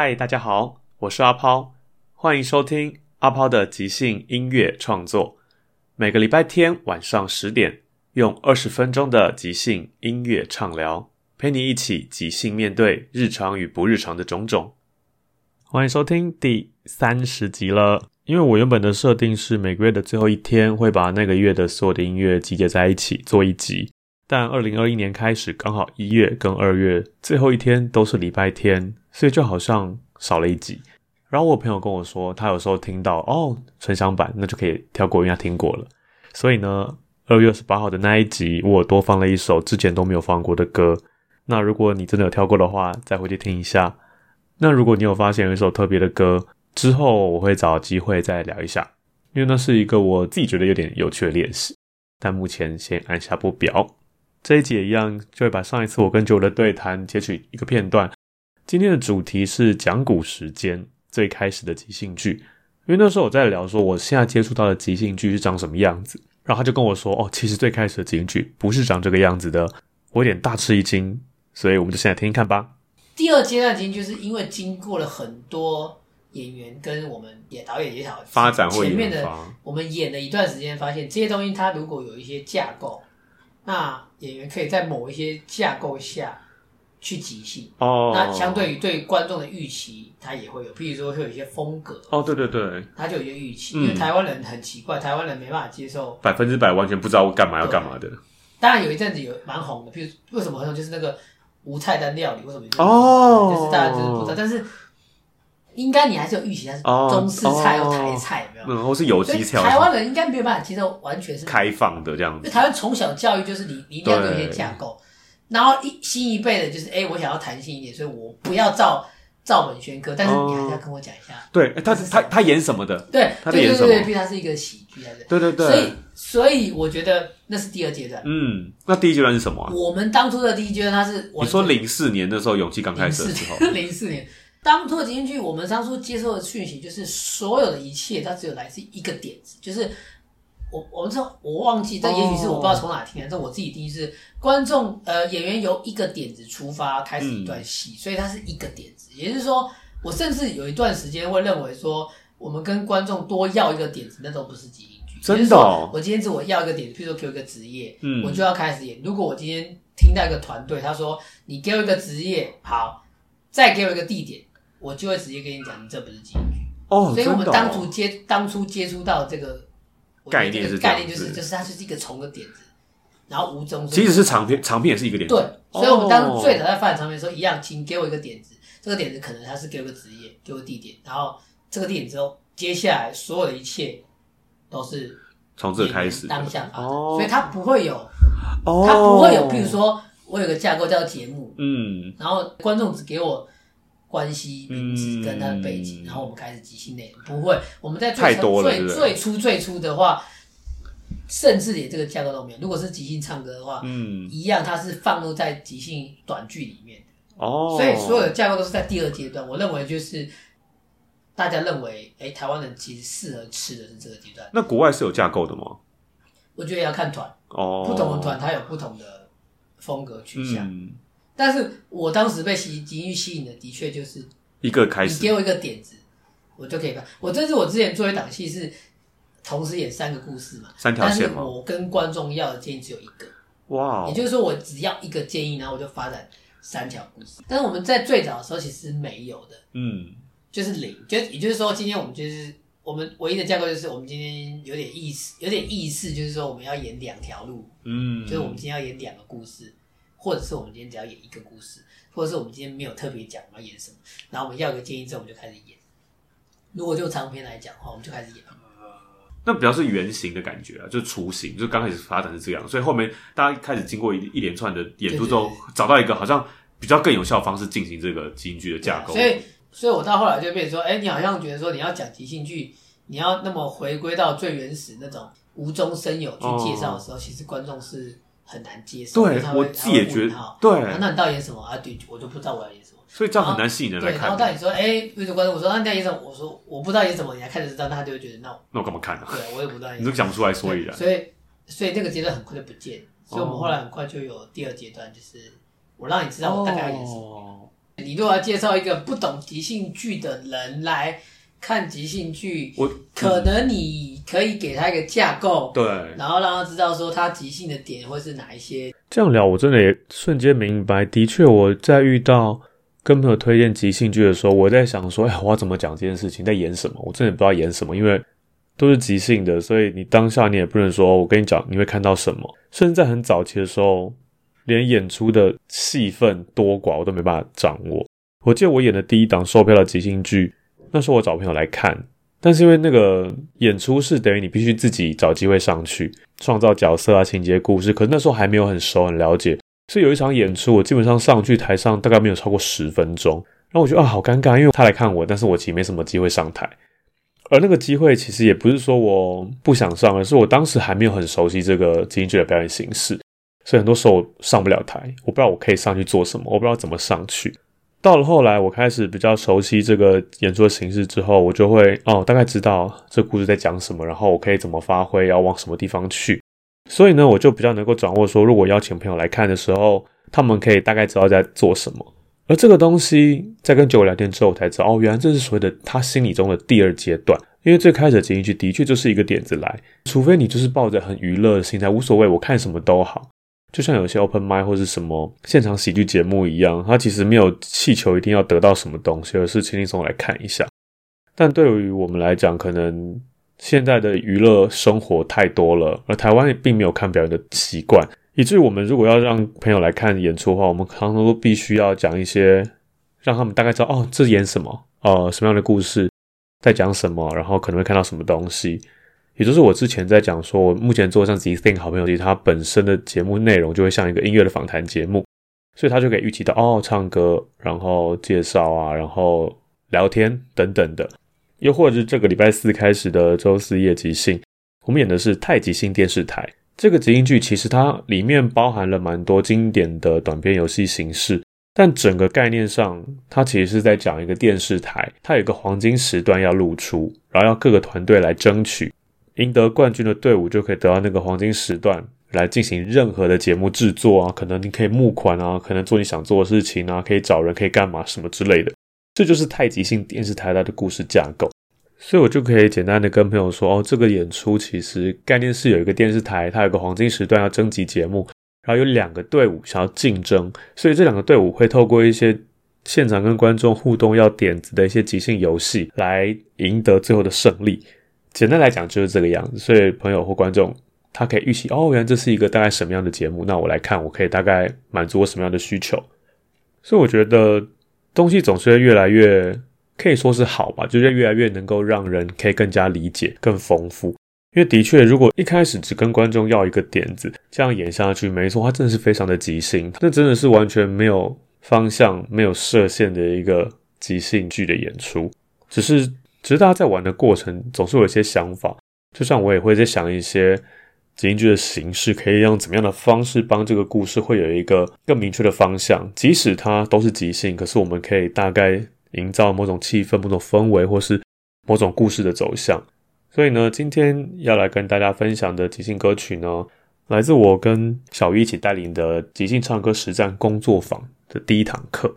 嗨，大家好，我是阿抛，欢迎收听阿抛的即兴音乐创作。每个礼拜天晚上十点，用二十分钟的即兴音乐畅聊，陪你一起即兴面对日常与不日常的种种。欢迎收听第三十集了。因为我原本的设定是每个月的最后一天会把那个月的所有的音乐集结在一起做一集，但二零二一年开始刚好一月跟二月最后一天都是礼拜天。所以就好像少了一集，然后我朋友跟我说，他有时候听到哦纯享版，那就可以跳过，因为他听过了。所以呢，二月二十八号的那一集，我多放了一首之前都没有放过的歌。那如果你真的有跳过的话，再回去听一下。那如果你有发现有一首特别的歌，之后我会找机会再聊一下，因为那是一个我自己觉得有点有趣的练习。但目前先按下不表。这一集也一样，就会把上一次我跟九的对谈截取一个片段。今天的主题是讲古时间最开始的即兴剧，因为那时候我在聊说我现在接触到的即兴剧是长什么样子，然后他就跟我说：“哦，其实最开始的即兴剧不是长这个样子的。”我有点大吃一惊，所以我们就现在听听看吧。第二阶段即兴剧是因为经过了很多演员跟我们演导演也好发展或前面的我们演了一段时间，发现这些东西它如果有一些架构，那演员可以在某一些架构下。去即兴哦，那相对于对观众的预期，他也会有，譬如说会有一些风格哦，对对对，他就有一些预期，因为台湾人很奇怪，台湾人没办法接受百分之百完全不知道干嘛要干嘛的。当然有一阵子有蛮红的，譬如为什么很红，就是那个无菜单料理，为什么哦，就是大家就是不知道，但是应该你还是有预期，它是中式菜或台菜，有没有？或是有机菜，台湾人应该没有办法接受完全是开放的这样子。台湾从小教育就是你你一定要有一些架构。然后一新一辈的就是，哎，我想要弹性一点，所以我不要照照本宣科，但是你还是要跟我讲一下。对，他他他演什么的？对，他演什么？对对对，他是一个喜剧。对对对。所以所以我觉得那是第二阶段。嗯，那第一阶段是什么？我们当初的第一阶段，他是你说零四年的时候，勇气刚开始的时候。零四年，当初的即兴剧，我们当初接受的讯息就是，所有的一切，它只有来自一个点子，就是。我我们说，我忘记，这也许是我不知道从哪听的。这我自己定义是，观众呃演员由一个点子出发开始一段戏，所以它是一个点子。也就是说，我甚至有一段时间会认为说，我们跟观众多要一个点子，那都不是即兴剧。真的，我今天只我要一个点子，譬如说给我一个职业，嗯，我就要开始演。如果我今天听到一个团队，他说你给我一个职业，好，再给我一个地点，我就会直接跟你讲，你这不是即兴剧。哦，所以我们当初接当初接触到这个。概念是概念就是就是它就是一个重的点子，然后无中。其实是长片长片也是一个点子。对，所以我们当最早在发展长篇的时候，一样，请给我一个点子。这个点子可能他是给我个职业，给我地点，然后这个地点之后，接下来所有的一切都是从这开始当下发展，所以它不会有，它不会有。譬如说我有个架构叫节目，嗯，然后观众只给我。关系名字跟他的背景，然后我们开始即兴内容，不会。我们在最最最初最初的话，甚至连这个架构都没有。如果是即兴唱歌的话，嗯，一样，它是放入在即兴短剧里面的。哦，所以所有的架构都是在第二阶段。我认为就是大家认为，哎，台湾人其实适合吃的是这个阶段。那国外是有架构的吗？我觉得要看团哦，不同的团它有不同的风格取向。但是我当时被吸极欲吸引的，的确就是一个开始。你给我一个点子，我就可以看。我这是我之前做一档戏，是同时演三个故事嘛，三条线吗？我跟观众要的建议只有一个，哇，也就是说我只要一个建议，然后我就发展三条故事。但是我们在最早的时候其实没有的，嗯，就是零，就也就是说今天我们就是我们唯一的架构就是我们今天有点意思，有点意思，就是说我们要演两条路，嗯，就是我们今天要演两个故事，或者是我们今天只要演一个故事，或者是我们今天没有特别讲我们要演什么，然后我们要个建议之后我们就开始演。如果就长篇来讲的话，我们就开始演。那比较是原型的感觉啊，就是雏形，就刚开始发展是这样，所以后面大家开始经过一一连串的演出之后，找到一个好像比较更有效的方式进行这个即兴剧的架构。所以，所以我到后来就变成说，哎，你好像觉得说你要讲即兴剧，你要那么回归到最原始那种无中生有去介绍的时候，其实观众是很难接受。对我自己也觉得，对，那你到底演什么啊？对，我就不知道我要演什么。所以这样很难吸引人来看。然后到你说，哎，为什么观众？我说那你演什么？我说我不知道演什么，你还看得知道，那他就会觉得那那我干嘛看呢？对，我也不知道。你都讲不出来所以然。所以所以那个阶段很快就不见，所以我们后来很快就有第二阶段，就是我让你知道我大概要演什么。你如果要介绍一个不懂即兴剧的人来看即兴剧，我可能你可以给他一个架构，对，然后让他知道说他即兴的点会是哪一些。这样聊，我真的也瞬间明白，的确我在遇到。跟朋友推荐即兴剧的时候，我在想说，哎，我要怎么讲这件事情，在演什么？我真的不知道演什么，因为都是即兴的，所以你当下你也不能说，我跟你讲你会看到什么。甚至在很早期的时候，连演出的戏份多寡我都没办法掌握。我记得我演的第一档售票的即兴剧，那时候我找朋友来看，但是因为那个演出是等于你必须自己找机会上去创造角色啊、情节、故事，可是那时候还没有很熟、很了解。是有一场演出，我基本上上去台上大概没有超过十分钟，然后我觉得啊好尴尬，因为他来看我，但是我其实没什么机会上台。而那个机会其实也不是说我不想上，而是我当时还没有很熟悉这个京剧的表演形式，所以很多时候上不了台，我不知道我可以上去做什么，我不知道怎么上去。到了后来，我开始比较熟悉这个演出的形式之后，我就会哦大概知道这故事在讲什么，然后我可以怎么发挥，要往什么地方去。所以呢，我就比较能够掌握说，如果邀请朋友来看的时候，他们可以大概知道在做什么。而这个东西在跟酒友聊天之后，我才知道哦，原来这是所谓的他心里中的第二阶段。因为最开始的进去的确就是一个点子来，除非你就是抱着很娱乐的心态，无所谓，我看什么都好。就像有些 open m i d 或是什么现场喜剧节目一样，它其实没有气球一定要得到什么东西，而是轻轻松松来看一下。但对于我们来讲，可能。现在的娱乐生活太多了，而台湾也并没有看表演的习惯，以至于我们如果要让朋友来看演出的话，我们常常都必须要讲一些，让他们大概知道哦，这演什么，呃，什么样的故事，在讲什么，然后可能会看到什么东西。也就是我之前在讲说，我目前做像极星好朋友，其实它本身的节目内容就会像一个音乐的访谈节目，所以他就可以预期到哦，唱歌，然后介绍啊，然后聊天等等的。又或者是这个礼拜四开始的周四夜即兴，我们演的是太极星电视台。这个即兴剧其实它里面包含了蛮多经典的短篇游戏形式，但整个概念上，它其实是在讲一个电视台，它有一个黄金时段要露出，然后要各个团队来争取，赢得冠军的队伍就可以得到那个黄金时段来进行任何的节目制作啊，可能你可以募款啊，可能做你想做的事情啊，可以找人，可以干嘛什么之类的。这就是太极性电视台它的故事架构，所以我就可以简单的跟朋友说，哦，这个演出其实概念是有一个电视台，它有个黄金时段要征集节目，然后有两个队伍想要竞争，所以这两个队伍会透过一些现场跟观众互动要点子的一些即兴游戏来赢得最后的胜利。简单来讲就是这个样子，所以朋友或观众他可以预期，哦，原来这是一个大概什么样的节目，那我来看，我可以大概满足我什么样的需求。所以我觉得。东西总是越来越可以说是好吧，就是越来越能够让人可以更加理解、更丰富。因为的确，如果一开始只跟观众要一个点子，这样演下去，没错，它真的是非常的即兴，那真的是完全没有方向、没有设限的一个即兴剧的演出。只是，只是大家在玩的过程，总是有一些想法。就像我也会在想一些。即兴剧的形式可以用怎么样的方式帮这个故事会有一个更明确的方向？即使它都是即兴，可是我们可以大概营造某种气氛、某种氛围，或是某种故事的走向。所以呢，今天要来跟大家分享的即兴歌曲呢，来自我跟小鱼一起带领的即兴唱歌实战工作坊的第一堂课。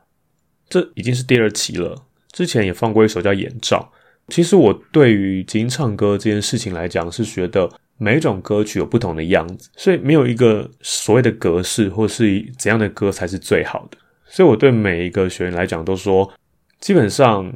这已经是第二期了，之前也放过一首叫《眼罩》，其实我对于即兴唱歌这件事情来讲，是觉得每一种歌曲有不同的样子，所以没有一个所谓的格式或是怎样的歌才是最好的。所以我对每一个学员来讲都说，基本上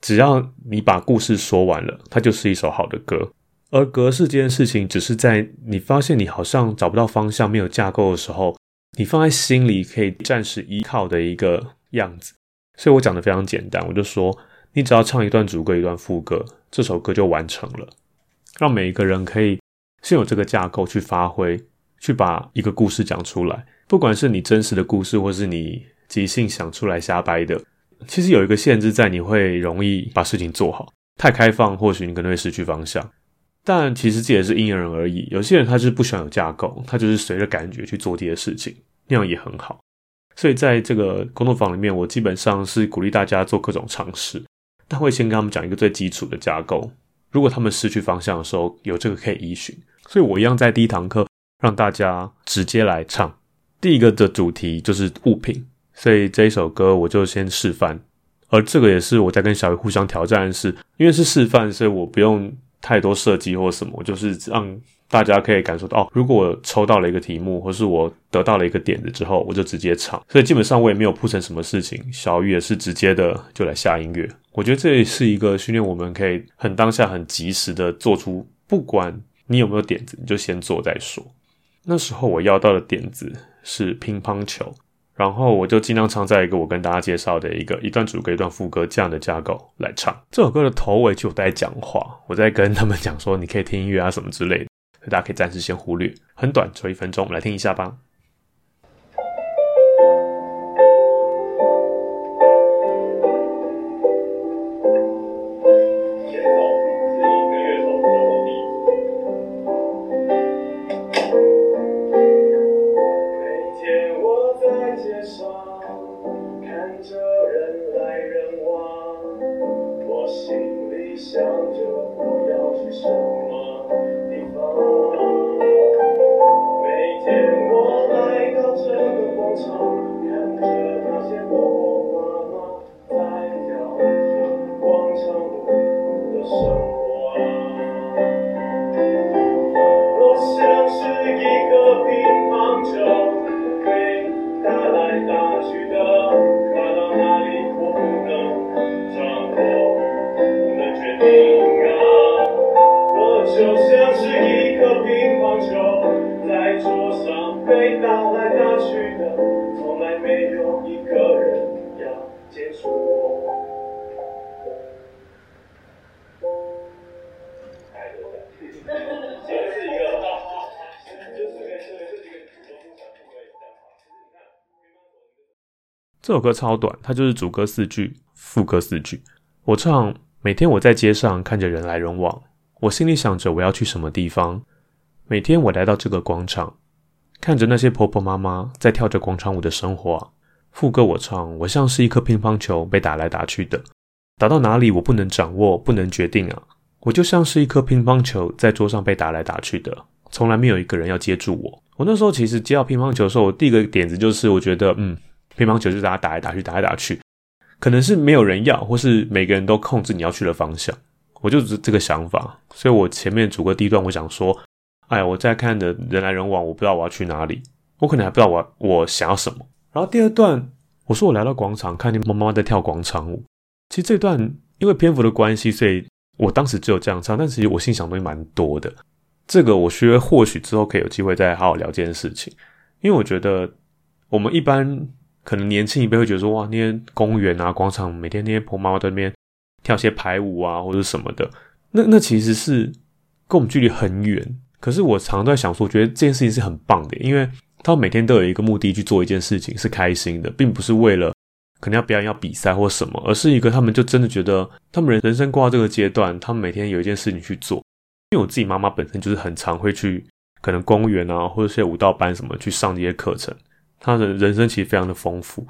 只要你把故事说完了，它就是一首好的歌。而格式这件事情，只是在你发现你好像找不到方向、没有架构的时候，你放在心里可以暂时依靠的一个样子。所以我讲的非常简单，我就说。你只要唱一段主歌，一段副歌，这首歌就完成了。让每一个人可以先有这个架构去发挥，去把一个故事讲出来。不管是你真实的故事，或是你即兴想出来瞎掰的，其实有一个限制在，你会容易把事情做好。太开放，或许你可能会失去方向。但其实这也是因人而异。有些人他就是不喜欢有架构，他就是随着感觉去做这些事情，那样也很好。所以在这个工作坊里面，我基本上是鼓励大家做各种尝试。他会先跟他们讲一个最基础的架构，如果他们失去方向的时候，有这个可以依循。所以我一样在第一堂课让大家直接来唱。第一个的主题就是物品，所以这一首歌我就先示范。而这个也是我在跟小鱼互相挑战的是，因为是示范，所以我不用太多设计或什么，就是让。大家可以感受到哦，如果我抽到了一个题目，或是我得到了一个点子之后，我就直接唱。所以基本上我也没有铺成什么事情，小雨也是直接的就来下音乐。我觉得这也是一个训练，我们可以很当下、很及时的做出，不管你有没有点子，你就先做再说。那时候我要到的点子是乒乓球，然后我就尽量唱在一个我跟大家介绍的一个一段主歌、一段副歌这样的架构来唱。这首歌的头尾就有在讲话，我在跟他们讲说，你可以听音乐啊什么之类的。所以大家可以暂时先忽略，很短，只有一分钟，来听一下吧。这首歌超短，它就是主歌四句，副歌四句。我唱：每天我在街上看着人来人往，我心里想着我要去什么地方。每天我来到这个广场，看着那些婆婆妈妈在跳着广场舞的生活。副歌我唱：我像是一颗乒乓球，被打来打去的，打到哪里我不能掌握，不能决定啊。我就像是一颗乒乓球，在桌上被打来打去的，从来没有一个人要接住我。我那时候其实接到乒乓球的时候，我第一个点子就是，我觉得，嗯。乒乓球就大家打来打去，打来打去，可能是没有人要，或是每个人都控制你要去的方向。我就是这个想法，所以我前面主歌第一段，我想说，哎，我在看的人来人往，我不知道我要去哪里，我可能还不知道我我想要什么。然后第二段，我说我来到广场，看见妈妈在跳广场舞。其实这段因为篇幅的关系，所以我当时只有这样唱，但其实我心想东西蛮多的。这个我觉得或许之后可以有机会再好好聊这件事情，因为我觉得我们一般。可能年轻一辈会觉得说，哇，那些公园啊、广场，每天那些婆妈妈在那边跳些排舞啊，或者什么的，那那其实是跟我们距离很远。可是我常常在想说，我觉得这件事情是很棒的，因为他们每天都有一个目的去做一件事情，是开心的，并不是为了可能要表演、要比赛或什么，而是一个他们就真的觉得他们人人生过到这个阶段，他们每天有一件事情去做。因为我自己妈妈本身就是很常会去可能公园啊，或者些舞蹈班什么去上这些课程。他的人生其实非常的丰富，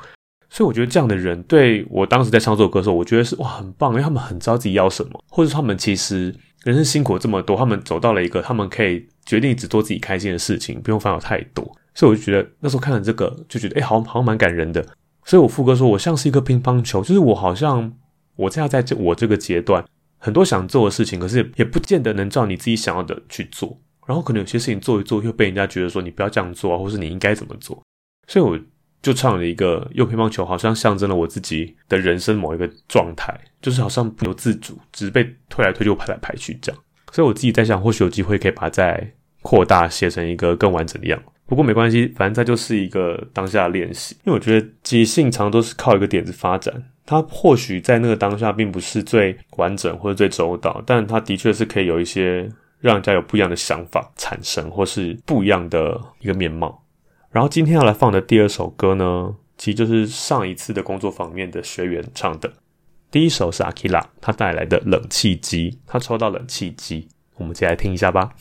所以我觉得这样的人对我当时在唱这首歌的时候，我觉得是哇很棒，因为他们很知道自己要什么，或者他们其实人生辛苦这么多，他们走到了一个他们可以决定只做自己开心的事情，不用烦恼太多。所以我就觉得那时候看了这个，就觉得哎，好好像蛮感人的。所以我副歌说，我像是一个乒乓球，就是我好像我这样在这我这个阶段，很多想做的事情，可是也不见得能照你自己想要的去做。然后可能有些事情做一做，又被人家觉得说你不要这样做啊，或是你应该怎么做。所以我就唱了一个用乒乓球，好像象征了我自己的人生某一个状态，就是好像不由自主，只是被推来推去、排来排去这样。所以我自己在想，或许有机会可以把它再扩大，写成一个更完整的样。不过没关系，反正它就是一个当下练习。因为我觉得即兴常都是靠一个点子发展，它或许在那个当下并不是最完整或者最周到，但它的确是可以有一些让人家有不一样的想法产生，或是不一样的一个面貌。然后今天要来放的第二首歌呢，其实就是上一次的工作坊面的学员唱的。第一首是 Akira，他带来的冷气机，他抽到冷气机，我们接来听一下吧。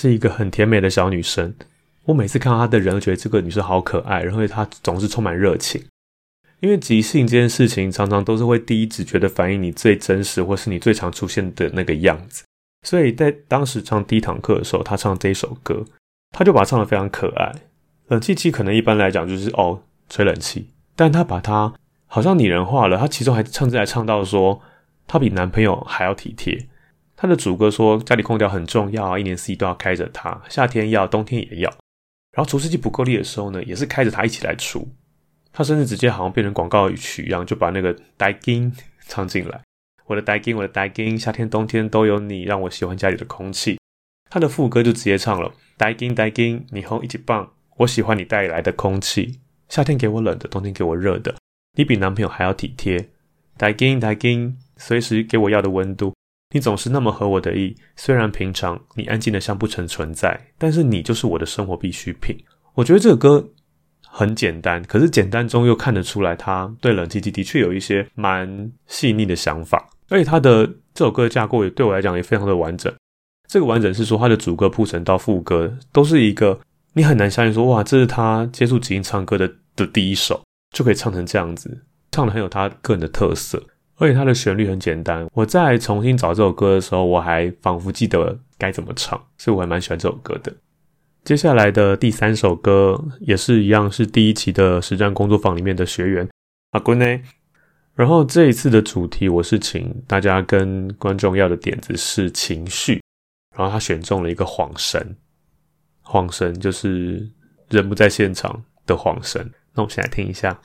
是一个很甜美的小女生。我每次看到她的人，都觉得这个女生好可爱，然后她总是充满热情。因为即兴这件事情，常常都是会第一直觉的反映你最真实，或是你最常出现的那个样子。所以在当时唱第一堂课的时候，她唱这首歌，她就把它唱得非常可爱。冷气机可能一般来讲就是哦吹冷气，但她把它好像拟人化了。她其中还甚至还唱到说，她比男朋友还要体贴。他的主歌说家里空调很重要啊，一年四季都要开着它，夏天要，冬天也要。然后除湿机不够力的时候呢，也是开着它一起来除。他甚至直接好像变成广告语曲一样，就把那个 “daging” 唱进来。我的 “daging”，我的 “daging”，夏天冬天都有你，让我喜欢家里的空气。他的副歌就直接唱了 “daging daging”，你和一起棒，我喜欢你带来的空气。夏天给我冷的，冬天给我热的，你比男朋友还要体贴。“daging daging”，随时给我要的温度。你总是那么合我的意，虽然平常你安静的像不曾存在，但是你就是我的生活必需品。我觉得这个歌很简单，可是简单中又看得出来，他对冷气机的确有一些蛮细腻的想法。而且他的这首歌的架构也对我来讲也非常的完整。这个完整是说，他的主歌铺陈到副歌都是一个你很难相信说，哇，这是他接触即兴唱歌的的第一首就可以唱成这样子，唱的很有他个人的特色。而且它的旋律很简单，我在重新找这首歌的时候，我还仿佛记得该怎么唱，所以我还蛮喜欢这首歌的。接下来的第三首歌也是一样，是第一期的实战工作坊里面的学员阿坤呢。然后这一次的主题，我是请大家跟观众要的点子是情绪，然后他选中了一个晃神，晃神就是人不在现场的晃神。那我们先来听一下。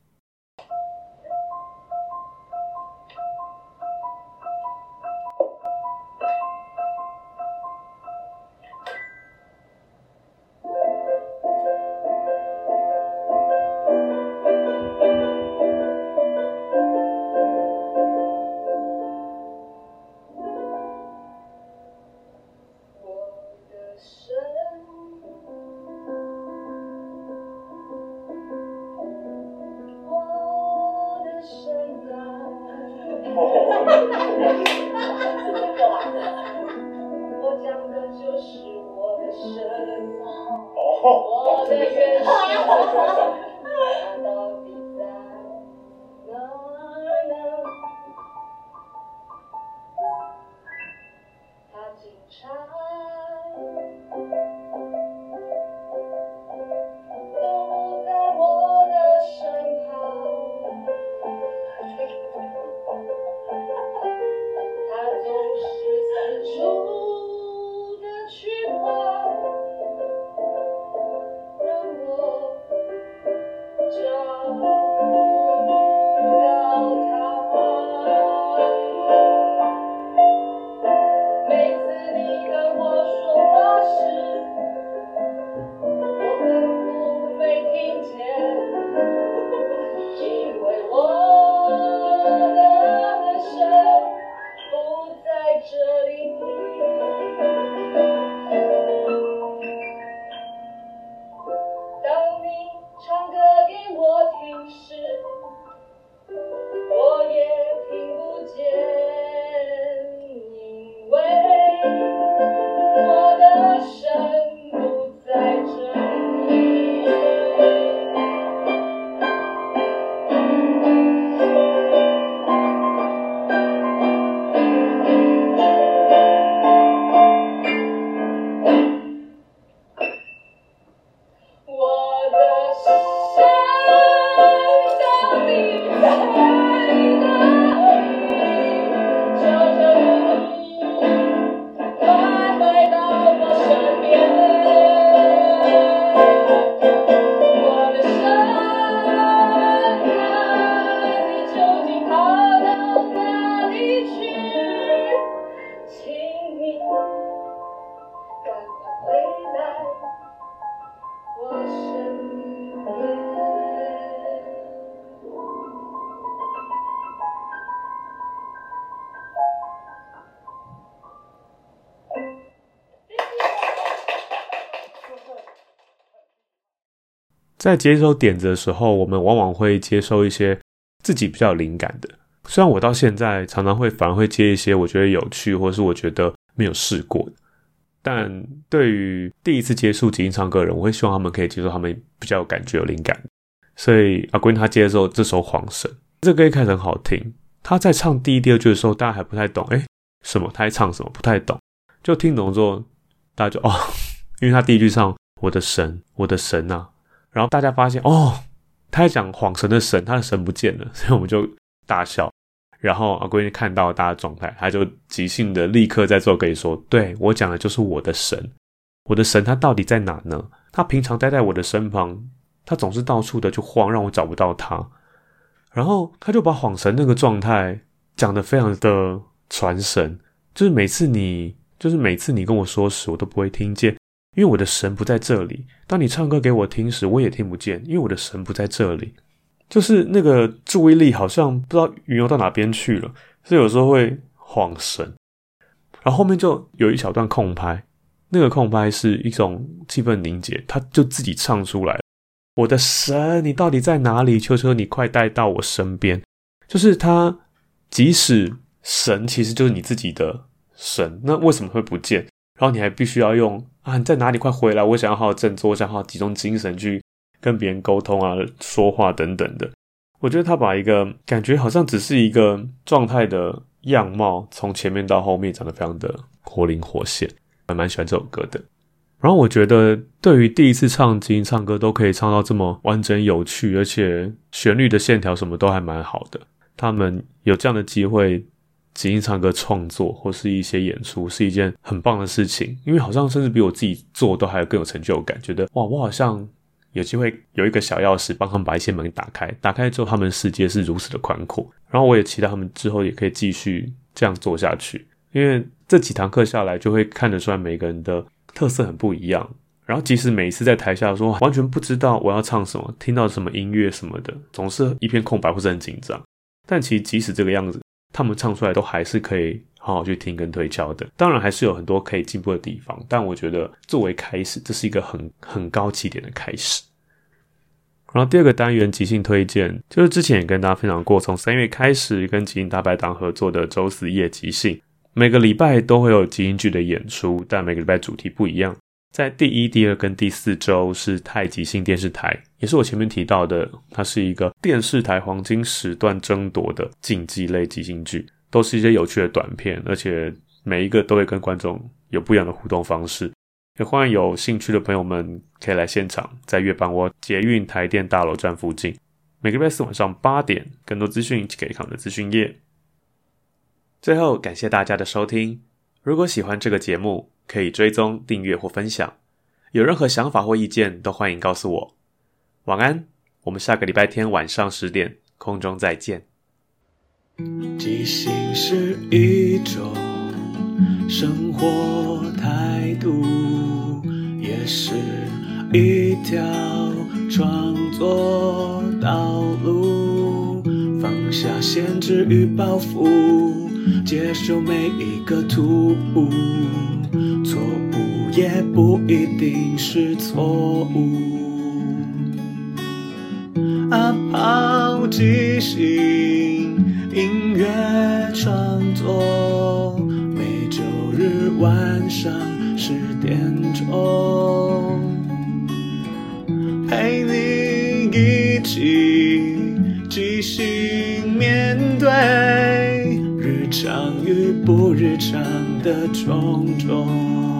在接收点子的时候，我们往往会接收一些自己比较灵感的。虽然我到现在常常会反而会接一些我觉得有趣，或是我觉得没有试过的，但对于第一次接触即兴唱歌的人，我会希望他们可以接受他们比较有感觉、有灵感。所以阿圭他接受这首《晃神》，这歌一开始很好听。他在唱第一、第二句的时候，大家还不太懂，哎，什么？他在唱什么？不太懂。就听懂之后，大家就哦，因为他第一句唱“我的神，我的神啊”。然后大家发现哦，他在讲晃神的神，他的神不见了，所以我们就大笑。然后阿闺看到大家状态，他就即兴的立刻在做可以说：“对我讲的就是我的神，我的神他到底在哪呢？他平常待在我的身旁，他总是到处的就晃，让我找不到他。”然后他就把晃神那个状态讲的非常的传神，就是每次你，就是每次你跟我说时，我都不会听见。因为我的神不在这里，当你唱歌给我听时，我也听不见，因为我的神不在这里。就是那个注意力好像不知道云游到哪边去了，所以有时候会晃神。然后后面就有一小段空拍，那个空拍是一种气氛凝结，他就自己唱出来：“我的神，你到底在哪里？求求你快带到我身边。”就是他，即使神其实就是你自己的神，那为什么会不见？然后你还必须要用啊，你在哪里？快回来！我想要好好振作，我想好好集中精神去跟别人沟通啊、说话等等的。我觉得他把一个感觉好像只是一个状态的样貌，从前面到后面讲得非常的活灵活现，还蛮喜欢这首歌的。然后我觉得，对于第一次唱金唱歌都可以唱到这么完整、有趣，而且旋律的线条什么都还蛮好的，他们有这样的机会。即兴唱歌创作或是一些演出是一件很棒的事情，因为好像甚至比我自己做都还有更有成就感。觉得哇，我好像有机会有一个小钥匙帮他们把一些门打开，打开之后他们世界是如此的宽阔。然后我也期待他们之后也可以继续这样做下去，因为这几堂课下来就会看得出来每个人的特色很不一样。然后即使每一次在台下说完全不知道我要唱什么，听到什么音乐什么的，总是一片空白或是很紧张，但其实即使这个样子。他们唱出来都还是可以好好去听跟推敲的，当然还是有很多可以进步的地方，但我觉得作为开始，这是一个很很高起点的开始。然后第二个单元即兴推荐，就是之前也跟大家分享过，从三月开始跟即兴大白党合作的周四夜即兴，每个礼拜都会有即兴剧的演出，但每个礼拜主题不一样。在第一、第二跟第四周是太极星电视台，也是我前面提到的，它是一个电视台黄金时段争夺的竞技类即兴剧，都是一些有趣的短片，而且每一个都会跟观众有不一样的互动方式。也欢迎有兴趣的朋友们可以来现场，在月半窝捷运台电大楼站附近，每个礼拜四晚上八点，更多资讯可以看我的资讯页。最后，感谢大家的收听，如果喜欢这个节目。可以追踪、订阅或分享。有任何想法或意见，都欢迎告诉我。晚安，我们下个礼拜天晚上十点空中再见。即兴是一种生活态度，也是一条创作道路。放下限制与包袱，接受每一个突兀。错误也不一定是错误。即兴音乐创作，每周日晚上十点钟，陪你一起即兴面对。日常与不日常的种种。